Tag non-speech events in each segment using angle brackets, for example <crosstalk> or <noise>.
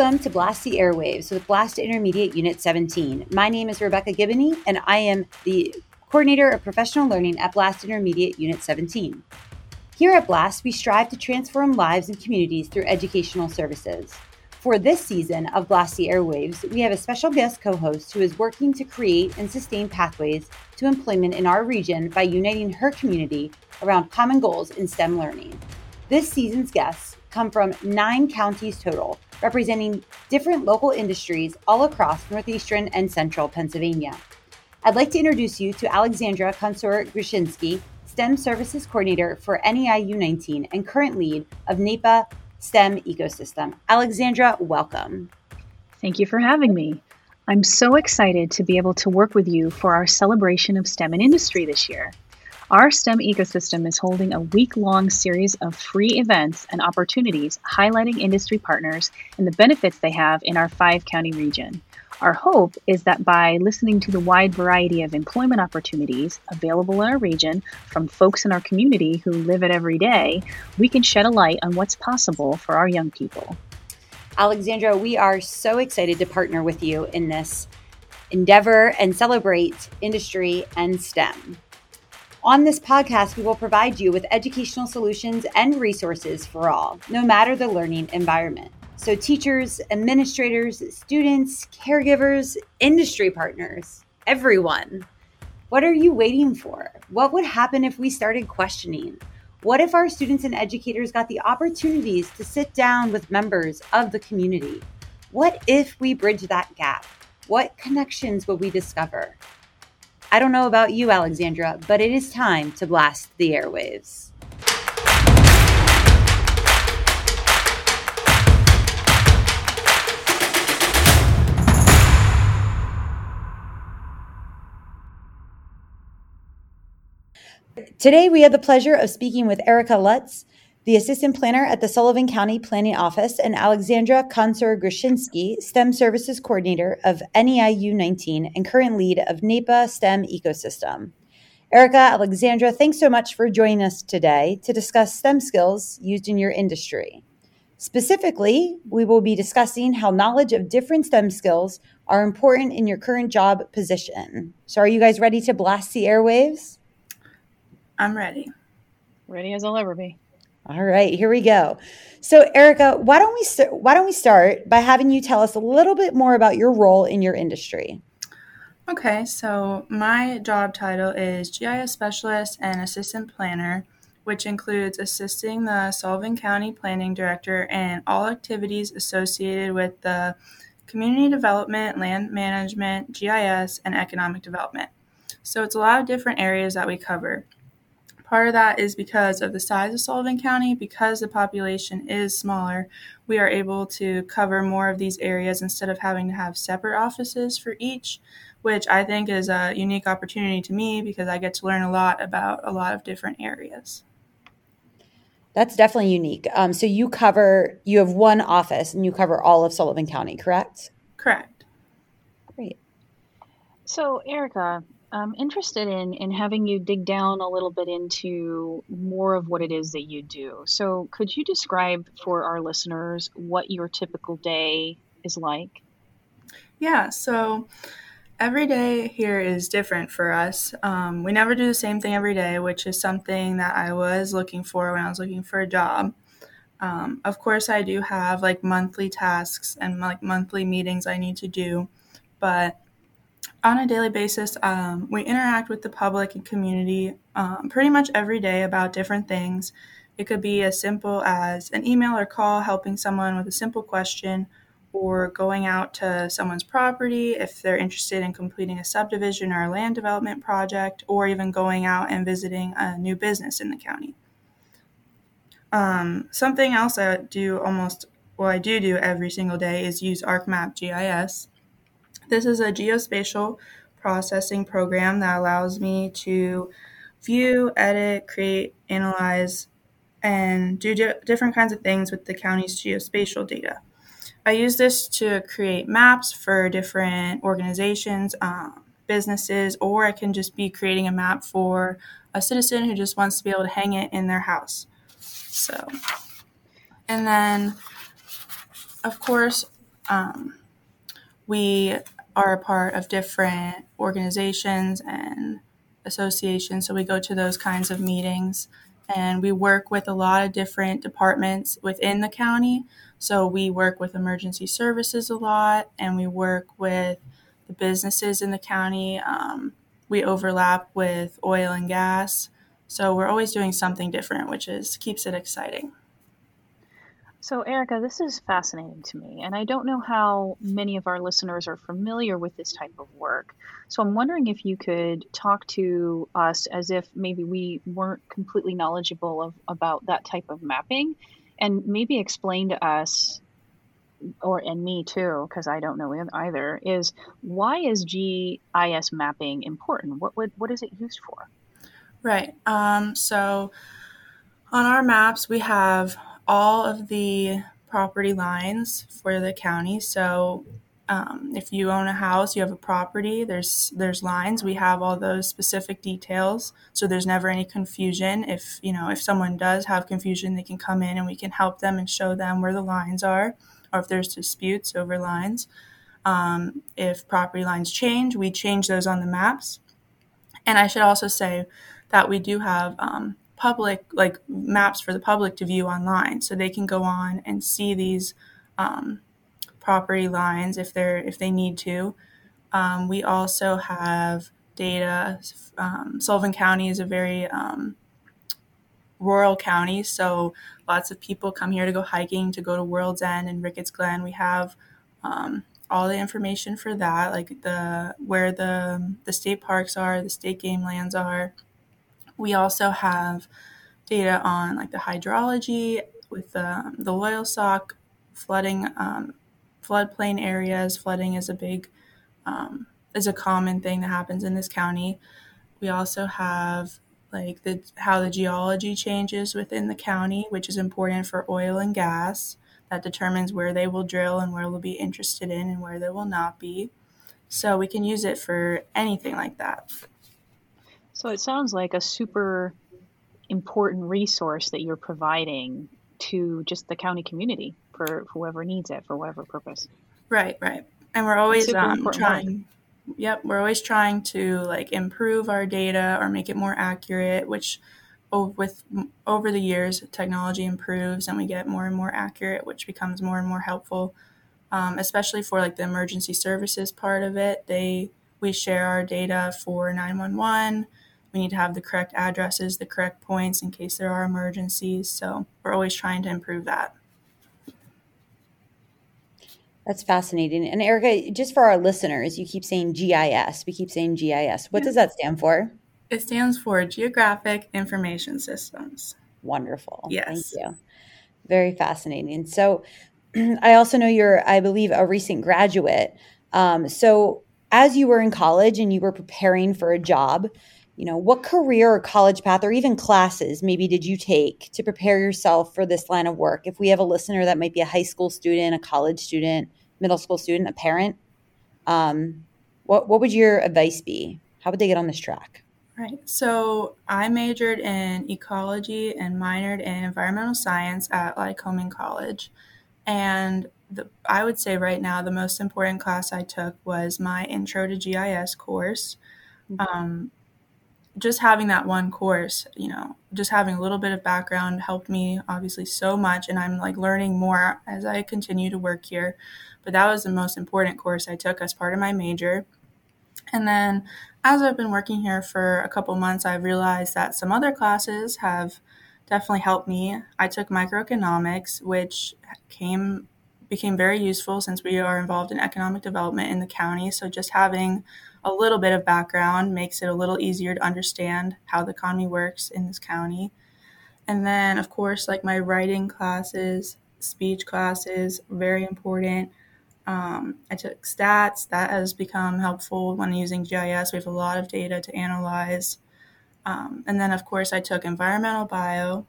Welcome to Blast the Airwaves with Blast Intermediate Unit 17. My name is Rebecca Gibney, and I am the coordinator of professional learning at Blast Intermediate Unit 17. Here at Blast, we strive to transform lives and communities through educational services. For this season of Blast the Airwaves, we have a special guest co host who is working to create and sustain pathways to employment in our region by uniting her community around common goals in STEM learning. This season's guests come from nine counties total, representing different local industries all across northeastern and central Pennsylvania. I'd like to introduce you to Alexandra Konsor Grushinsky, STEM Services Coordinator for NEIU 19 and current lead of NEPA STEM Ecosystem. Alexandra, welcome. Thank you for having me. I'm so excited to be able to work with you for our celebration of STEM and industry this year. Our STEM ecosystem is holding a week long series of free events and opportunities highlighting industry partners and the benefits they have in our five county region. Our hope is that by listening to the wide variety of employment opportunities available in our region from folks in our community who live it every day, we can shed a light on what's possible for our young people. Alexandra, we are so excited to partner with you in this endeavor and celebrate industry and STEM. On this podcast, we will provide you with educational solutions and resources for all, no matter the learning environment. So, teachers, administrators, students, caregivers, industry partners, everyone. What are you waiting for? What would happen if we started questioning? What if our students and educators got the opportunities to sit down with members of the community? What if we bridge that gap? What connections will we discover? I don't know about you, Alexandra, but it is time to blast the airwaves. Today, we have the pleasure of speaking with Erica Lutz, the assistant planner at the Sullivan County Planning Office, and Alexandra Konsor Grushinsky, STEM Services Coordinator of NEIU 19 and current lead of NEPA STEM Ecosystem. Erica, Alexandra, thanks so much for joining us today to discuss STEM skills used in your industry. Specifically, we will be discussing how knowledge of different STEM skills are important in your current job position. So, are you guys ready to blast the airwaves? I'm ready. Ready as I'll ever be. All right, here we go. So, Erica, why don't we st- why don't we start by having you tell us a little bit more about your role in your industry? Okay, so my job title is GIS specialist and assistant planner, which includes assisting the Sullivan County Planning Director in all activities associated with the community development, land management, GIS, and economic development. So it's a lot of different areas that we cover. Part of that is because of the size of Sullivan County, because the population is smaller, we are able to cover more of these areas instead of having to have separate offices for each, which I think is a unique opportunity to me because I get to learn a lot about a lot of different areas. That's definitely unique. Um, so you cover, you have one office and you cover all of Sullivan County, correct? Correct. Great. So, Erica, I'm interested in in having you dig down a little bit into more of what it is that you do. So, could you describe for our listeners what your typical day is like? Yeah, so every day here is different for us. Um, we never do the same thing every day, which is something that I was looking for when I was looking for a job. Um, of course, I do have like monthly tasks and like monthly meetings I need to do, but on a daily basis, um, we interact with the public and community um, pretty much every day about different things. It could be as simple as an email or call helping someone with a simple question, or going out to someone's property if they're interested in completing a subdivision or a land development project, or even going out and visiting a new business in the county. Um, something else I do almost, well, I do do every single day is use ArcMap GIS. This is a geospatial processing program that allows me to view, edit, create, analyze, and do di- different kinds of things with the county's geospatial data. I use this to create maps for different organizations, um, businesses, or I can just be creating a map for a citizen who just wants to be able to hang it in their house. So, and then, of course, um, we are a part of different organizations and associations. So we go to those kinds of meetings and we work with a lot of different departments within the county. So we work with emergency services a lot and we work with the businesses in the county. Um, we overlap with oil and gas. So we're always doing something different, which is keeps it exciting. So, Erica, this is fascinating to me, and I don't know how many of our listeners are familiar with this type of work. So, I'm wondering if you could talk to us as if maybe we weren't completely knowledgeable of, about that type of mapping, and maybe explain to us, or and me too, because I don't know either, is why is GIS mapping important? What would what is it used for? Right. Um, so, on our maps, we have all of the property lines for the county. So um, if you own a house, you have a property. There's there's lines. We have all those specific details, so there's never any confusion. If you know if someone does have confusion, they can come in and we can help them and show them where the lines are, or if there's disputes over lines. Um, if property lines change, we change those on the maps. And I should also say that we do have um, public like maps for the public to view online. So they can go on and see these um, property lines if they're if they need to. Um, we also have data um, sullivan county is a very um, rural county so lots of people come here to go hiking to go to world's end and ricketts glen. We have um, all the information for that like the where the the state parks are the state game lands are we also have data on like the hydrology with the, the Loyalsock flooding, um, floodplain areas. Flooding is a big, um, is a common thing that happens in this county. We also have like the how the geology changes within the county, which is important for oil and gas. That determines where they will drill and where they'll be interested in and where they will not be. So we can use it for anything like that. So it sounds like a super important resource that you're providing to just the county community for, whoever needs it for whatever purpose. Right, right. And we're always um, trying. Work. Yep, we're always trying to like improve our data or make it more accurate, which with over the years technology improves and we get more and more accurate, which becomes more and more helpful. Um, especially for like the emergency services part of it, they we share our data for 911 we need to have the correct addresses, the correct points in case there are emergencies. So we're always trying to improve that. That's fascinating. And Erica, just for our listeners, you keep saying GIS. We keep saying GIS. What yeah. does that stand for? It stands for Geographic Information Systems. Wonderful. Yes. Thank you. Very fascinating. So <clears throat> I also know you're, I believe, a recent graduate. Um, so as you were in college and you were preparing for a job, you know, what career or college path or even classes maybe did you take to prepare yourself for this line of work? If we have a listener that might be a high school student, a college student, middle school student, a parent, um, what what would your advice be? How would they get on this track? Right. So I majored in ecology and minored in environmental science at Lycoming College. And the, I would say right now the most important class I took was my Intro to GIS course. Mm-hmm. Um, just having that one course, you know, just having a little bit of background helped me obviously so much. And I'm like learning more as I continue to work here. But that was the most important course I took as part of my major. And then as I've been working here for a couple months, I've realized that some other classes have definitely helped me. I took microeconomics, which came became very useful since we are involved in economic development in the county. So just having a little bit of background makes it a little easier to understand how the economy works in this county. And then, of course, like my writing classes, speech classes, very important. Um, I took stats. That has become helpful when using GIS. We have a lot of data to analyze. Um, and then, of course, I took environmental bio,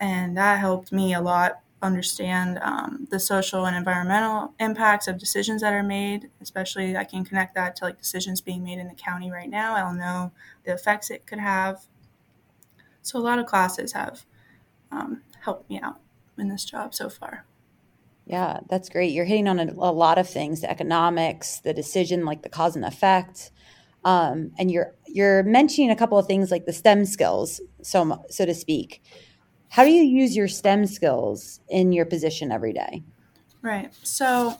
and that helped me a lot understand um, the social and environmental impacts of decisions that are made. Especially, I can connect that to like decisions being made in the county right now. I'll know the effects it could have. So, a lot of classes have um, helped me out in this job so far. Yeah, that's great. You're hitting on a, a lot of things: the economics, the decision, like the cause and effect, um, and you're you're mentioning a couple of things like the STEM skills, so so to speak. How do you use your STEM skills in your position every day? Right. So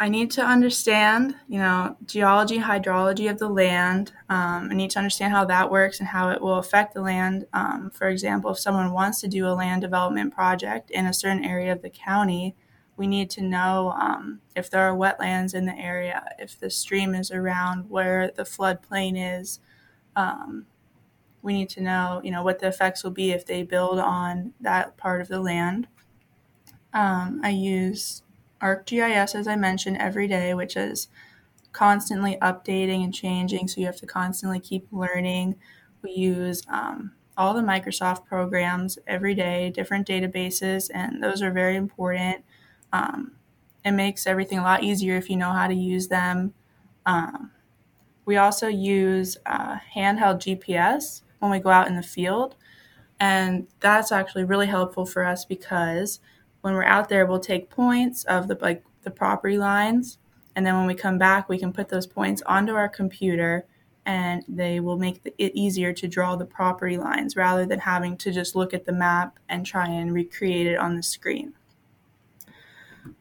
I need to understand, you know, geology, hydrology of the land. Um, I need to understand how that works and how it will affect the land. Um, for example, if someone wants to do a land development project in a certain area of the county, we need to know um, if there are wetlands in the area, if the stream is around where the floodplain is. Um, we need to know, you know, what the effects will be if they build on that part of the land. Um, I use ArcGIS, as I mentioned, every day, which is constantly updating and changing. So you have to constantly keep learning. We use um, all the Microsoft programs every day, different databases, and those are very important. Um, it makes everything a lot easier if you know how to use them. Um, we also use uh, handheld GPS when we go out in the field, and that's actually really helpful for us because when we're out there, we'll take points of the like the property lines, and then when we come back, we can put those points onto our computer, and they will make it easier to draw the property lines rather than having to just look at the map and try and recreate it on the screen.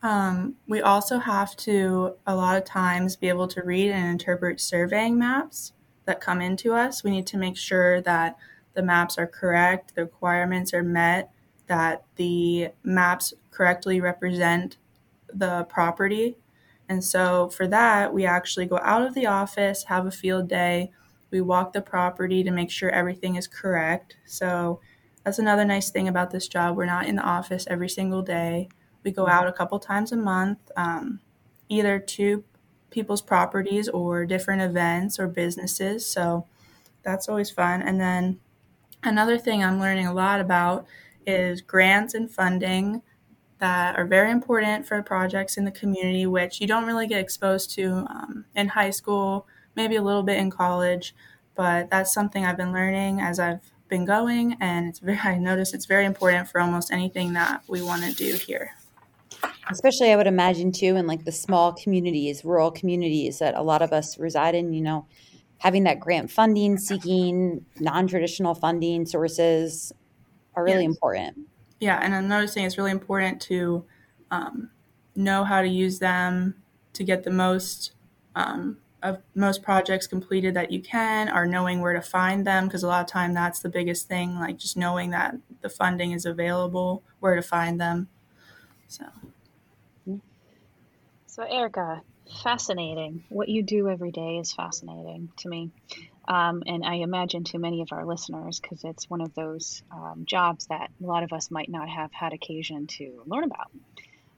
Um, we also have to, a lot of times, be able to read and interpret surveying maps that come into us. We need to make sure that the maps are correct, the requirements are met, that the maps correctly represent the property. And so for that, we actually go out of the office, have a field day, we walk the property to make sure everything is correct. So that's another nice thing about this job. We're not in the office every single day. We go out a couple times a month, um, either to people's properties or different events or businesses. So that's always fun. And then another thing I'm learning a lot about is grants and funding that are very important for projects in the community, which you don't really get exposed to um, in high school, maybe a little bit in college, but that's something I've been learning as I've been going, and it's very <laughs> I notice it's very important for almost anything that we want to do here. Especially, I would imagine too, in like the small communities, rural communities that a lot of us reside in. You know, having that grant funding, seeking non-traditional funding sources, are really yes. important. Yeah, and I'm noticing it's really important to um, know how to use them to get the most um, of most projects completed that you can, or knowing where to find them because a lot of time that's the biggest thing, like just knowing that the funding is available, where to find them. So. So Erica, fascinating. What you do every day is fascinating to me um, and I imagine to many of our listeners, because it's one of those um, jobs that a lot of us might not have had occasion to learn about.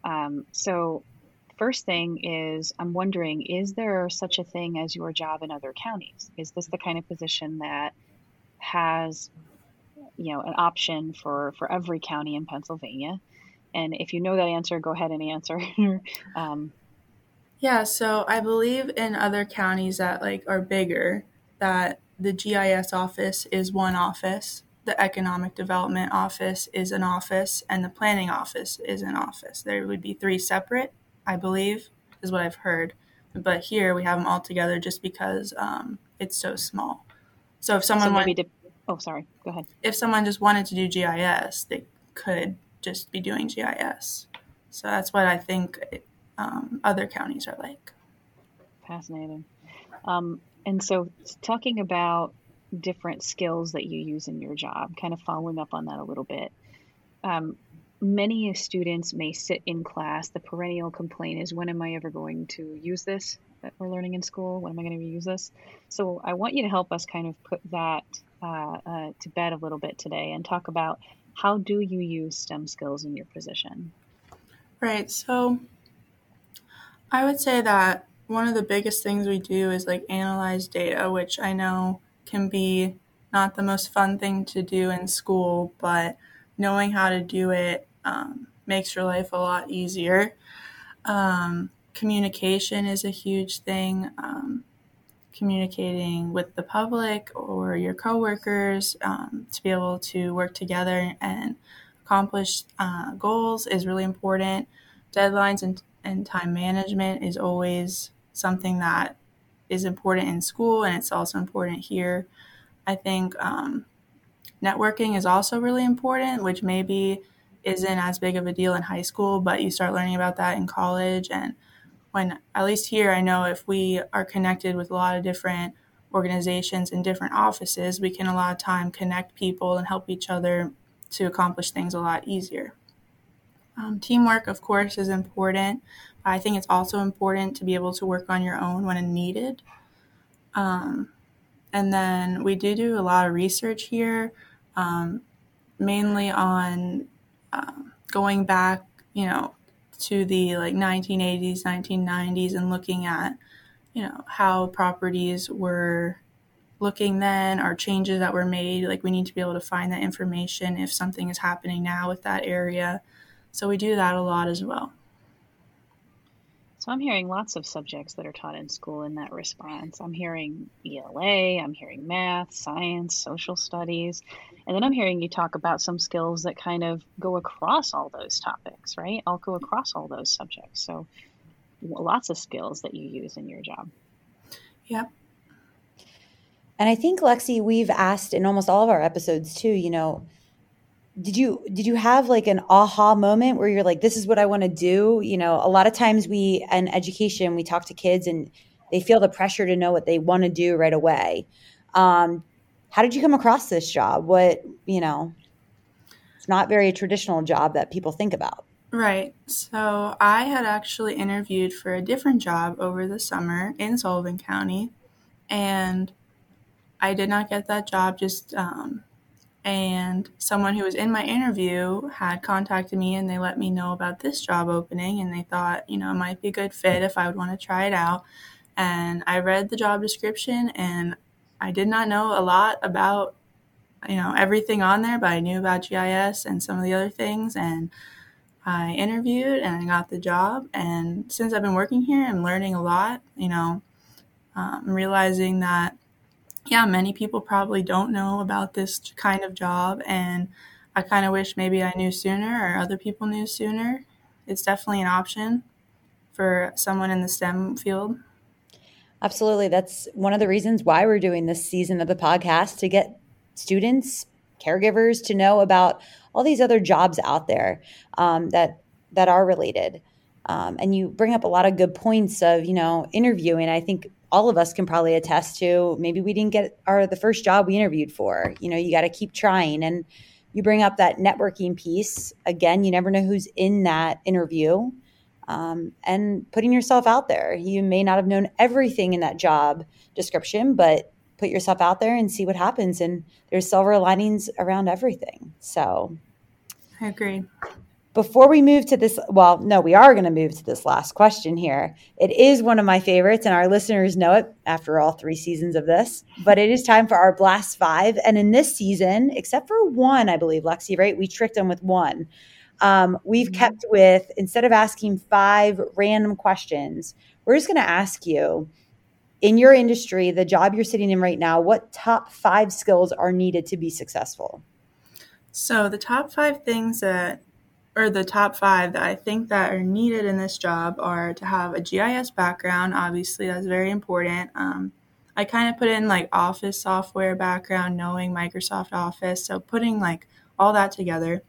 Um, so, first thing is, I'm wondering, is there such a thing as your job in other counties? Is this the kind of position that has, you know, an option for for every county in Pennsylvania? And if you know that answer, go ahead and answer. <laughs> Yeah, so I believe in other counties that like are bigger that the GIS office is one office, the economic development office is an office, and the planning office is an office. There would be three separate, I believe, is what I've heard. But here we have them all together just because um, it's so small. So if someone so wanted, to, oh sorry, go ahead. If someone just wanted to do GIS, they could just be doing GIS. So that's what I think um, other counties are like. Fascinating. Um, and so, talking about different skills that you use in your job, kind of following up on that a little bit. Um, many students may sit in class. The perennial complaint is, when am I ever going to use this that we're learning in school? When am I going to use this? So, I want you to help us kind of put that uh, uh, to bed a little bit today and talk about how do you use STEM skills in your position? Right. So, I would say that one of the biggest things we do is like analyze data, which I know can be not the most fun thing to do in school, but knowing how to do it um, makes your life a lot easier. Um, communication is a huge thing. Um, communicating with the public or your coworkers um, to be able to work together and accomplish uh, goals is really important. Deadlines and, and time management is always something that is important in school and it's also important here. I think um, networking is also really important, which maybe isn't as big of a deal in high school, but you start learning about that in college. And when, at least here, I know if we are connected with a lot of different organizations and different offices, we can a lot of time connect people and help each other to accomplish things a lot easier. Um, teamwork, of course, is important, I think it's also important to be able to work on your own when needed. Um, and then we do do a lot of research here, um, mainly on uh, going back, you know, to the like 1980s, 1990s, and looking at, you know, how properties were looking then or changes that were made. Like we need to be able to find that information if something is happening now with that area. So we do that a lot as well. So I'm hearing lots of subjects that are taught in school in that response. I'm hearing ELA, I'm hearing math, science, social studies, and then I'm hearing you talk about some skills that kind of go across all those topics, right? I'll go across all those subjects. So lots of skills that you use in your job. Yep. And I think Lexi, we've asked in almost all of our episodes too, you know, did you did you have like an aha moment where you're like this is what i want to do? You know a lot of times we in education we talk to kids and they feel the pressure to know what they want to do right away. Um, how did you come across this job? What you know it's not very traditional job that people think about. Right. So i had actually interviewed for a different job over the summer in sullivan county and i did not get that job just um, and someone who was in my interview had contacted me and they let me know about this job opening and they thought you know it might be a good fit if i would want to try it out. And i read the job description and i did not know a lot about you know everything on there but i knew about gis and some of the other things. And i interviewed and i got the job. And since i've been working here i'm learning a lot you know um, realizing that yeah, many people probably don't know about this kind of job, and I kind of wish maybe I knew sooner or other people knew sooner. It's definitely an option for someone in the STEM field. Absolutely. That's one of the reasons why we're doing this season of the podcast to get students, caregivers to know about all these other jobs out there um, that that are related. Um, and you bring up a lot of good points of you know interviewing. I think all of us can probably attest to maybe we didn't get our the first job we interviewed for. You know you got to keep trying. And you bring up that networking piece. Again you never know who's in that interview um, and putting yourself out there. You may not have known everything in that job description but put yourself out there and see what happens. And there's silver linings around everything. So i agree before we move to this, well, no, we are going to move to this last question here. It is one of my favorites, and our listeners know it after all three seasons of this. But it is time for our Blast Five. And in this season, except for one, I believe, Lexi, right? We tricked them with one. Um, we've mm-hmm. kept with, instead of asking five random questions, we're just going to ask you in your industry, the job you're sitting in right now, what top five skills are needed to be successful? So, the top five things that or the top five that I think that are needed in this job are to have a GIS background. Obviously, that's very important. Um, I kind of put in like office software background, knowing Microsoft Office. So putting like all that together.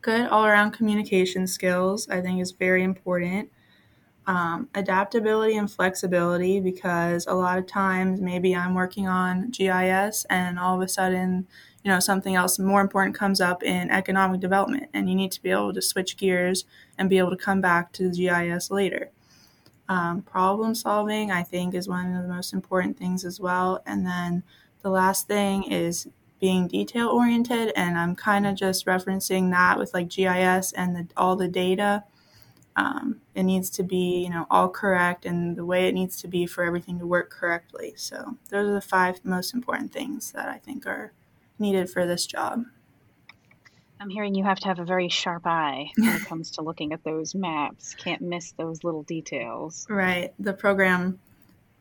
Good all around communication skills, I think, is very important. Um, adaptability and flexibility because a lot of times maybe I'm working on GIS and all of a sudden you know something else more important comes up in economic development and you need to be able to switch gears and be able to come back to the gis later. Um, problem solving i think is one of the most important things as well. And then the last thing is being detail oriented and i'm kind of just referencing that with like gis and the, all the data. Um, it needs to be you know all correct and the way it needs to be for everything to work correctly. So those are the five most important things that i think are needed for this job. I'm hearing you have to have a very sharp eye when it comes to looking at those maps. Can't miss those little details. Right. The program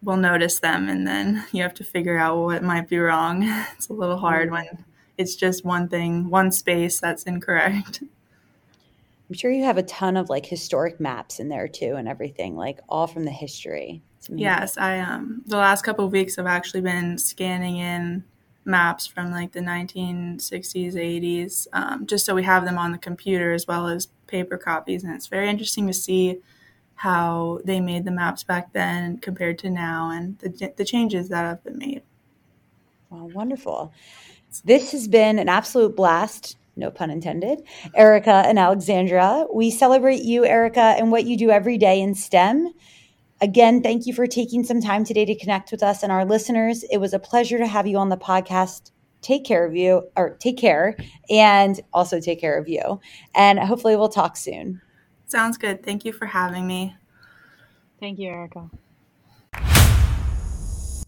will notice them and then you have to figure out what might be wrong. <laughs> It's a little hard when it's just one thing, one space that's incorrect. <laughs> I'm sure you have a ton of like historic maps in there too and everything, like all from the history. Yes, I um the last couple of weeks I've actually been scanning in maps from like the 1960s, 80s, um, just so we have them on the computer as well as paper copies. And it's very interesting to see how they made the maps back then compared to now and the, the changes that have been made. Well, wonderful. This has been an absolute blast. No pun intended. Erica and Alexandra, we celebrate you, Erica, and what you do every day in STEM. Again, thank you for taking some time today to connect with us and our listeners. It was a pleasure to have you on the podcast. Take care of you, or take care, and also take care of you. And hopefully, we'll talk soon. Sounds good. Thank you for having me. Thank you, Erica.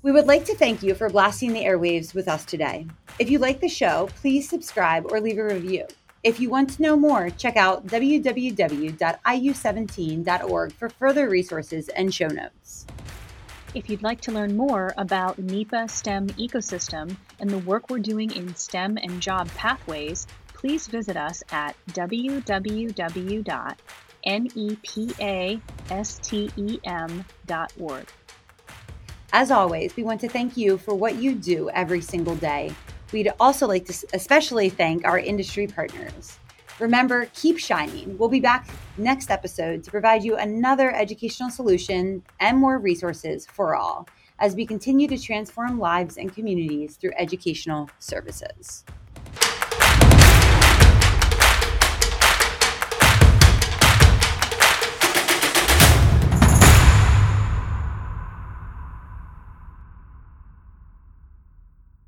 We would like to thank you for blasting the airwaves with us today. If you like the show, please subscribe or leave a review. If you want to know more, check out www.iu17.org for further resources and show notes. If you'd like to learn more about NEPA STEM ecosystem and the work we're doing in STEM and job pathways, please visit us at www.nepastem.org. As always, we want to thank you for what you do every single day. We'd also like to especially thank our industry partners. Remember, keep shining. We'll be back next episode to provide you another educational solution and more resources for all as we continue to transform lives and communities through educational services.